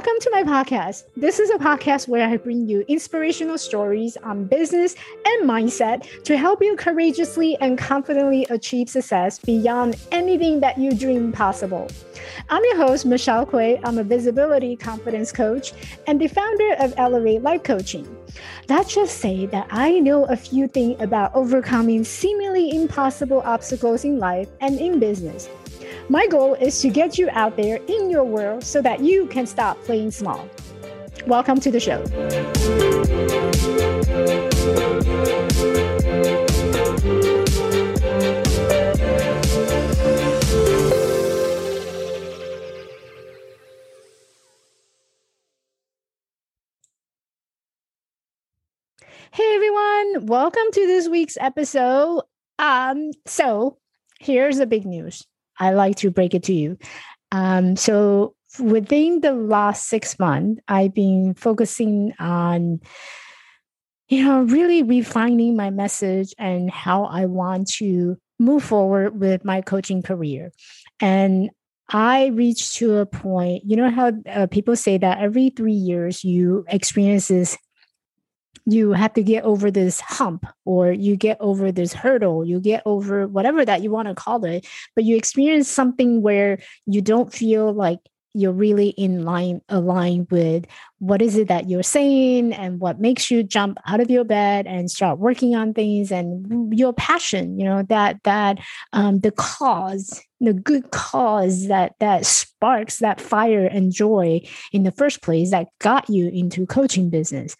Welcome to my podcast. This is a podcast where I bring you inspirational stories on business and mindset to help you courageously and confidently achieve success beyond anything that you dream possible. I'm your host, Michelle Kuei. I'm a visibility confidence coach and the founder of Elevate Life Coaching. Let's just say that I know a few things about overcoming seemingly impossible obstacles in life and in business. My goal is to get you out there in your world so that you can stop playing small. Welcome to the show. Hey everyone, welcome to this week's episode. Um, so here's the big news. I like to break it to you. Um, so within the last six months, I've been focusing on, you know, really refining my message and how I want to move forward with my coaching career. And I reached to a point, you know how uh, people say that every three years you experience this you have to get over this hump or you get over this hurdle you get over whatever that you want to call it but you experience something where you don't feel like you're really in line aligned with what is it that you're saying and what makes you jump out of your bed and start working on things and your passion you know that that um, the cause the good cause that that sparks that fire and joy in the first place that got you into coaching business.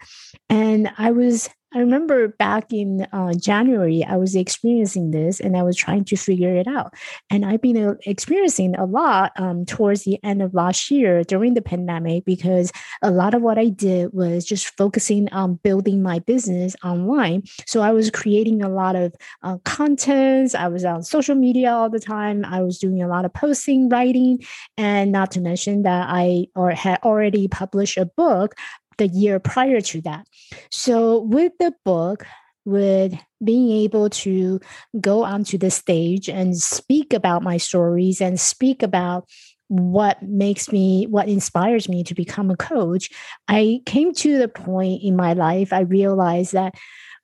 And i was I remember back in uh, January, I was experiencing this and I was trying to figure it out. And I've been uh, experiencing a lot um, towards the end of last year during the pandemic because a lot of what I did was just focusing on building my business online. So I was creating a lot of uh, contents. I was on social media all the time. I was doing a lot of posting, writing, and not to mention that I or had already published a book the year prior to that. So with the book, with being able to go onto the stage and speak about my stories and speak about what makes me what inspires me to become a coach i came to the point in my life i realized that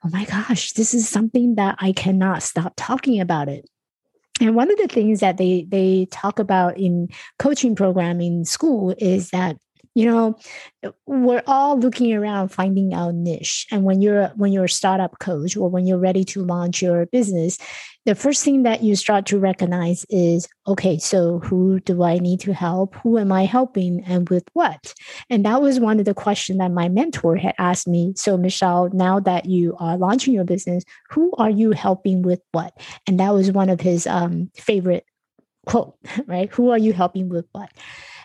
oh my gosh this is something that i cannot stop talking about it and one of the things that they they talk about in coaching program in school is that you know we're all looking around finding our niche and when you're when you're a startup coach or when you're ready to launch your business the first thing that you start to recognize is okay so who do i need to help? Who am i helping and with what? And that was one of the questions that my mentor had asked me. So michelle now that you are launching your business who are you helping with what? And that was one of his um, favorite quote right? Who are you helping with what?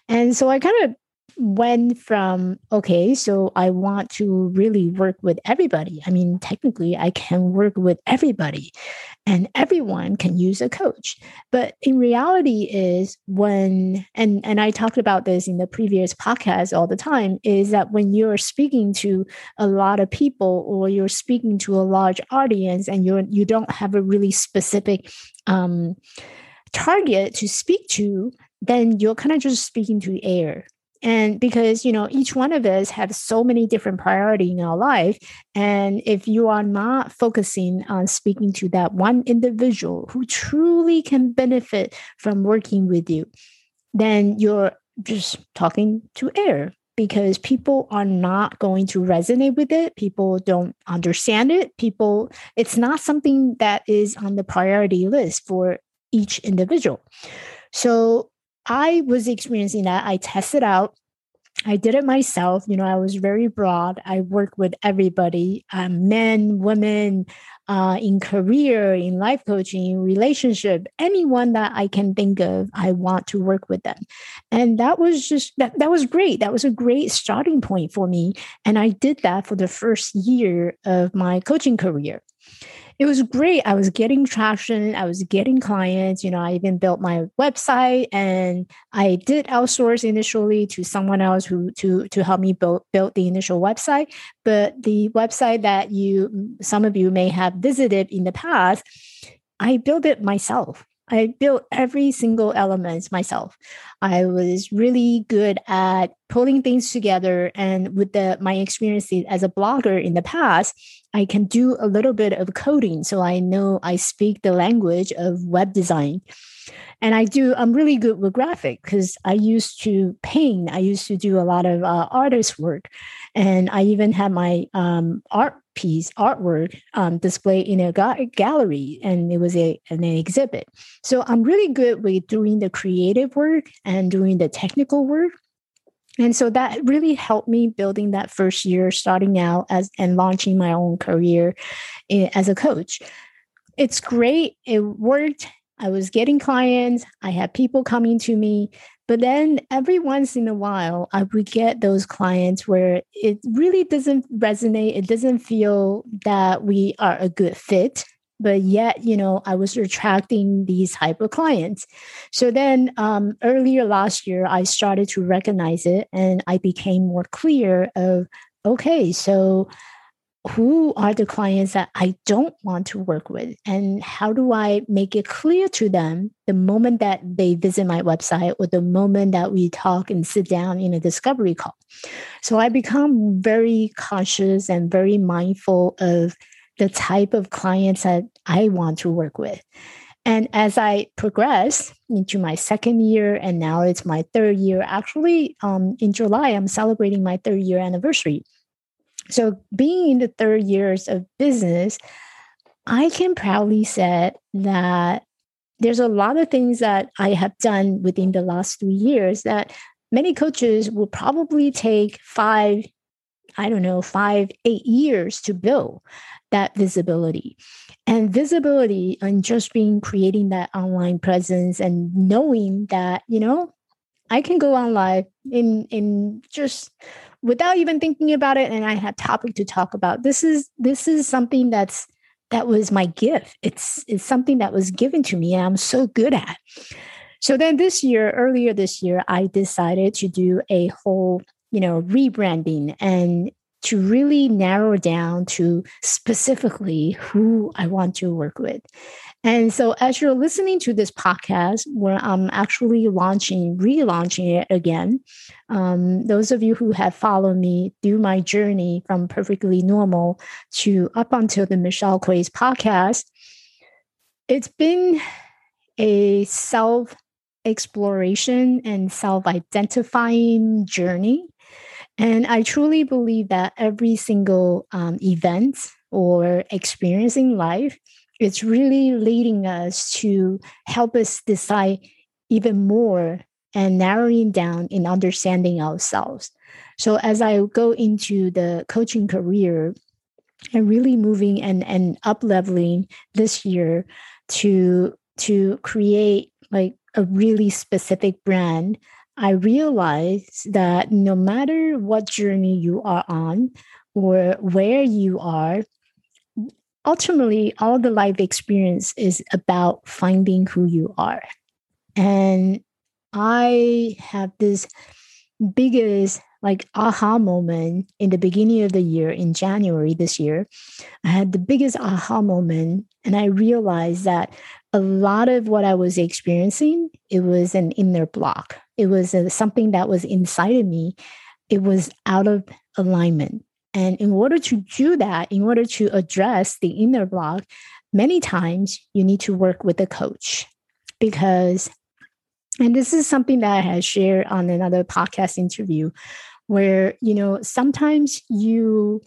And so I kind of went from okay so i want to really work with everybody. I mean technically i can work with everybody and everyone can use a coach. But in reality is when and and i talked about this in the previous podcast all the time is that when you're speaking to a lot of people or you're speaking to a large audience and you're you don't have a really specific um target to speak to then you're kind of just speaking to air and because you know each one of us have so many different priority in our life and if you are not focusing on speaking to that one individual who truly can benefit from working with you then you're just talking to air because people are not going to resonate with it people don't understand it people it's not something that is on the priority list for each individual so I was experiencing that. I tested out. I did it myself. You know, I was very broad. I work with everybody um, men, women, uh, in career, in life coaching, relationship, anyone that I can think of, I want to work with them. And that was just, that, that was great. That was a great starting point for me. And I did that for the first year of my coaching career it was great. I was getting traction. I was getting clients. You know, I even built my website and I did outsource initially to someone else who to to help me build build the initial website. But the website that you some of you may have visited in the past, I built it myself. I built every single element myself. I was really good at pulling things together. And with the, my experiences as a blogger in the past, I can do a little bit of coding. So I know I speak the language of web design. And I do, I'm really good with graphic because I used to paint. I used to do a lot of uh, artist work. And I even had my um, art piece, artwork um, displayed in a ga- gallery, and it was a, an exhibit. So I'm really good with doing the creative work and doing the technical work. And so that really helped me building that first year, starting out as and launching my own career in, as a coach. It's great. It worked. I was getting clients. I had people coming to me. But then every once in a while, I would get those clients where it really doesn't resonate. It doesn't feel that we are a good fit. But yet, you know, I was attracting these type of clients. So then um, earlier last year, I started to recognize it and I became more clear of, okay, so who are the clients that I don't want to work with? And how do I make it clear to them the moment that they visit my website or the moment that we talk and sit down in a discovery call? So I become very conscious and very mindful of the type of clients that I want to work with. And as I progress into my second year, and now it's my third year, actually, um, in July, I'm celebrating my third year anniversary. So, being in the third years of business, I can proudly say that there's a lot of things that I have done within the last three years that many coaches will probably take five, I don't know, five, eight years to build that visibility. And visibility and just being creating that online presence and knowing that, you know, I can go on live in in just without even thinking about it and i had topic to talk about. This is this is something that's that was my gift. It's it's something that was given to me and i'm so good at. So then this year earlier this year i decided to do a whole you know rebranding and to really narrow down to specifically who I want to work with. And so, as you're listening to this podcast, where I'm actually launching, relaunching it again, um, those of you who have followed me through my journey from perfectly normal to up until the Michelle Kuei's podcast, it's been a self exploration and self identifying journey. And I truly believe that every single um, event or experience in life is really leading us to help us decide even more and narrowing down in understanding ourselves. So as I go into the coaching career and really moving and, and up leveling this year to to create like a really specific brand I realized that no matter what journey you are on or where you are, ultimately, all the life experience is about finding who you are. And I have this biggest like aha moment in the beginning of the year in January this year. I had the biggest aha moment and I realized that a lot of what I was experiencing, it was an inner block. It was a, something that was inside of me. It was out of alignment. And in order to do that, in order to address the inner block, many times you need to work with a coach. Because, and this is something that I had shared on another podcast interview where, you know, sometimes you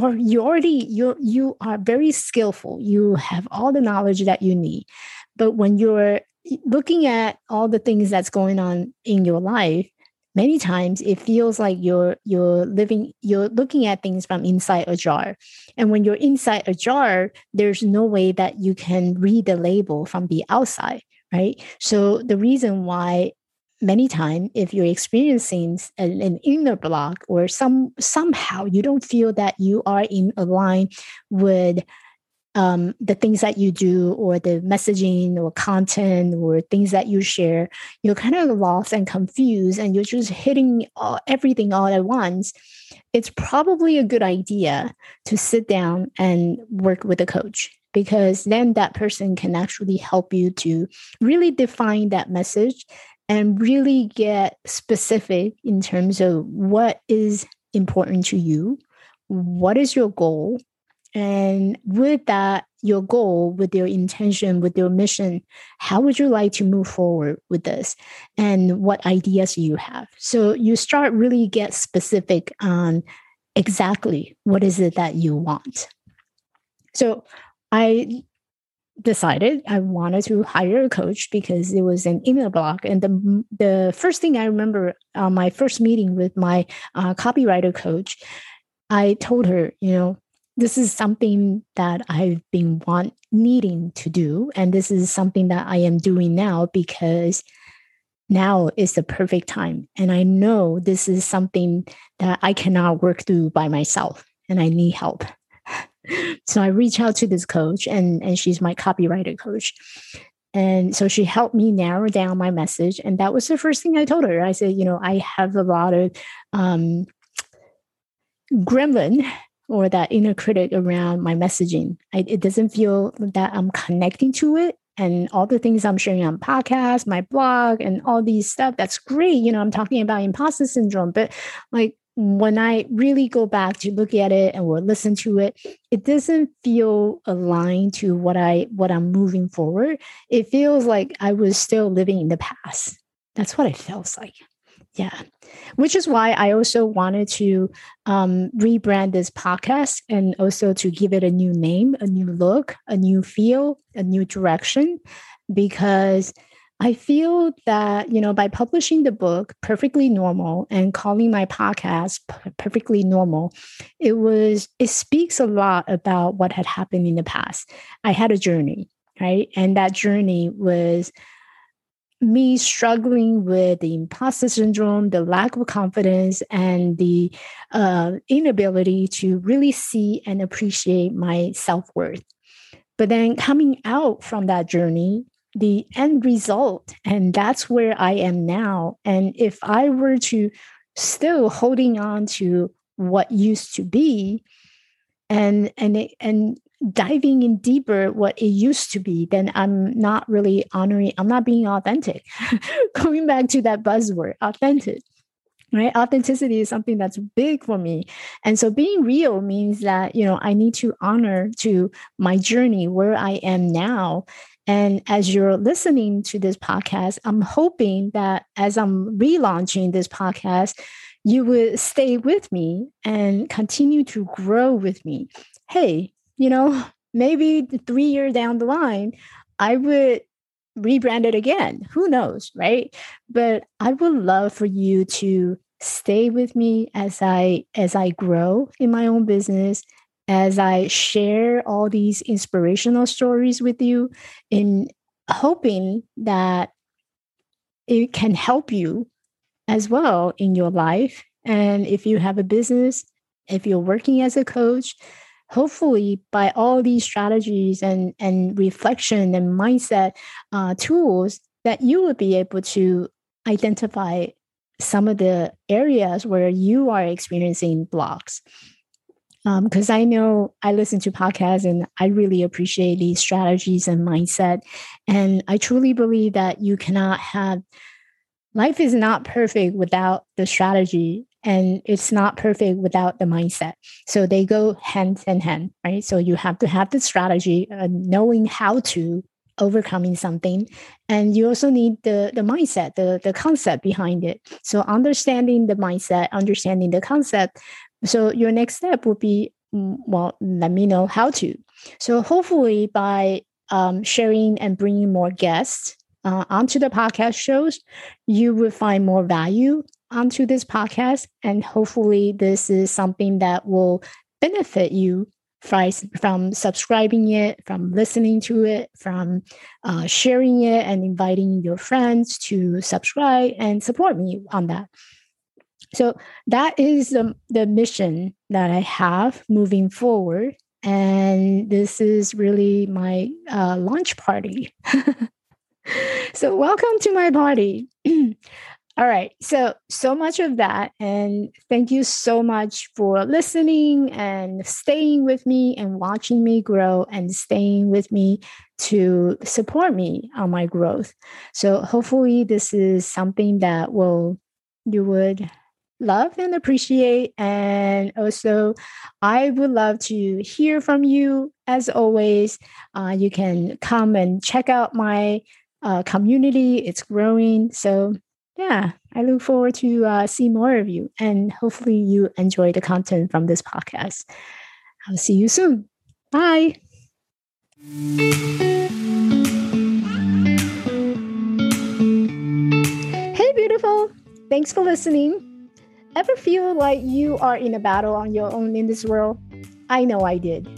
or you already you you are very skillful. You have all the knowledge that you need. But when you're looking at all the things that's going on in your life many times it feels like you're you're living you're looking at things from inside a jar. And when you're inside a jar there's no way that you can read the label from the outside right? So the reason why many times if you're experiencing an, an, inner block or some somehow you don't feel that you are in line with um, the things that you do or the messaging or content or things that you share you're kind of lost and confused and you're just hitting all, everything all at once. It's probably a good idea to sit down and work with a coach because then that person can actually help you to really define that message and really get specific in terms of what is important to you, what is your goal, and with that, your goal, with your intention, with your mission, how would you like to move forward with this? And what ideas you have? So you start really get specific on exactly what is it that you want. So I decided I wanted to hire a coach because it was an email block. And the, the first thing I remember on my first meeting with my uh, copywriter coach, I told her, you know, this is something that I've been want needing to do, and this is something that I am doing now because now is the perfect time, and I know this is something that I cannot work through by myself, and I need help. so I reach out to this coach, and and she's my copywriter coach. And so she helped me narrow down my message. And that was the first thing I told her. I said, you know, I have a lot of um, gremlin or that inner critic around my messaging. I, it doesn't feel that I'm connecting to it. And all the things I'm sharing on podcast, my blog, and all these stuff, that's great. You know, I'm talking about imposter syndrome, but like when I really go back to look at it and will listen to it, it doesn't feel aligned to what I what I'm moving forward. It feels like I was still living in the past. That's what it feels like. Yeah. Which is why I also wanted to um, rebrand this podcast and also to give it a new name, a new look, a new feel, a new direction, because I feel that, you know, by publishing the book Perfectly Normal and calling my podcast Perfectly Normal, it was, it speaks a lot about what had happened in the past. I had a journey, right? And that journey was me struggling with the imposter syndrome, the lack of confidence, and the uh, inability to really see and appreciate my self worth. But then coming out from that journey, the end result, and that's where I am now. And if I were to still holding on to what used to be, and and and diving in deeper what it used to be, then I'm not really honoring, I'm not being authentic. Going back to that buzzword, authentic. Right. Authenticity is something that's big for me. And so being real means that, you know, I need to honor to my journey where I am now. And as you're listening to this podcast, I'm hoping that as I'm relaunching this podcast, you would stay with me and continue to grow with me. Hey, you know, maybe three years down the line, I would rebrand it again. Who knows, right? But I would love for you to stay with me as I as I grow in my own business, as I share all these inspirational stories with you in hoping that it can help you as well in your life. And if you have a business, if you're working as a coach, hopefully by all these strategies and, and reflection and mindset uh, tools that you will be able to identify some of the areas where you are experiencing blocks because um, I know I listen to podcasts and I really appreciate these strategies and mindset. And I truly believe that you cannot have life is not perfect without the strategy and it's not perfect without the mindset. So they go hand in hand right? So you have to have the strategy uh, knowing how to overcoming something and you also need the the mindset the the concept behind it. So understanding the mindset understanding the concept. So your next step would be mm, well let me know how to. So hopefully by um, sharing and bringing more guests uh, onto the podcast shows you will find more value onto this podcast. And hopefully, this is something that will benefit you from, from subscribing it, from listening to it, from uh, sharing it, and inviting your friends to subscribe and support me on that. So that is the, the mission that I have moving forward. And this is really my uh, launch party. so, welcome to my party. All right. So, so much of that. And thank you so much for listening and staying with me and watching me grow and staying with me to support me on my growth. So, hopefully, this is something that will you would love and appreciate. And also, I would love to hear from you. As always, uh, you can come and check out my uh, community. It's growing. So yeah, I look forward to uh, see more of you, and hopefully you enjoy the content from this podcast. I'll see you soon. Bye. Hey, beautiful. Thanks for listening. Ever feel like you are in a battle on your own in this world? I know I did.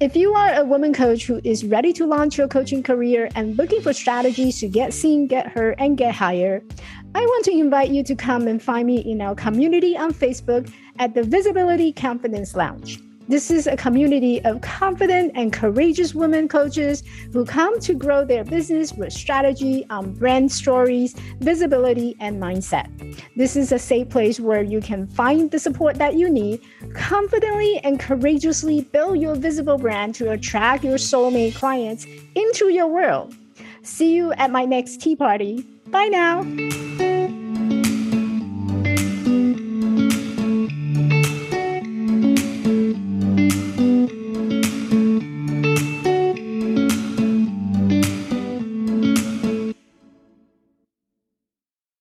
If you are a woman coach who is ready to launch your coaching career and looking for strategies to get seen, get heard, and get hired, I want to invite you to come and find me in our community on Facebook at the Visibility Confidence Lounge. This is a community of confident and courageous women coaches who come to grow their business with strategy on brand stories, visibility, and mindset. This is a safe place where you can find the support that you need, confidently and courageously build your visible brand to attract your soulmate clients into your world. See you at my next tea party. Bye now.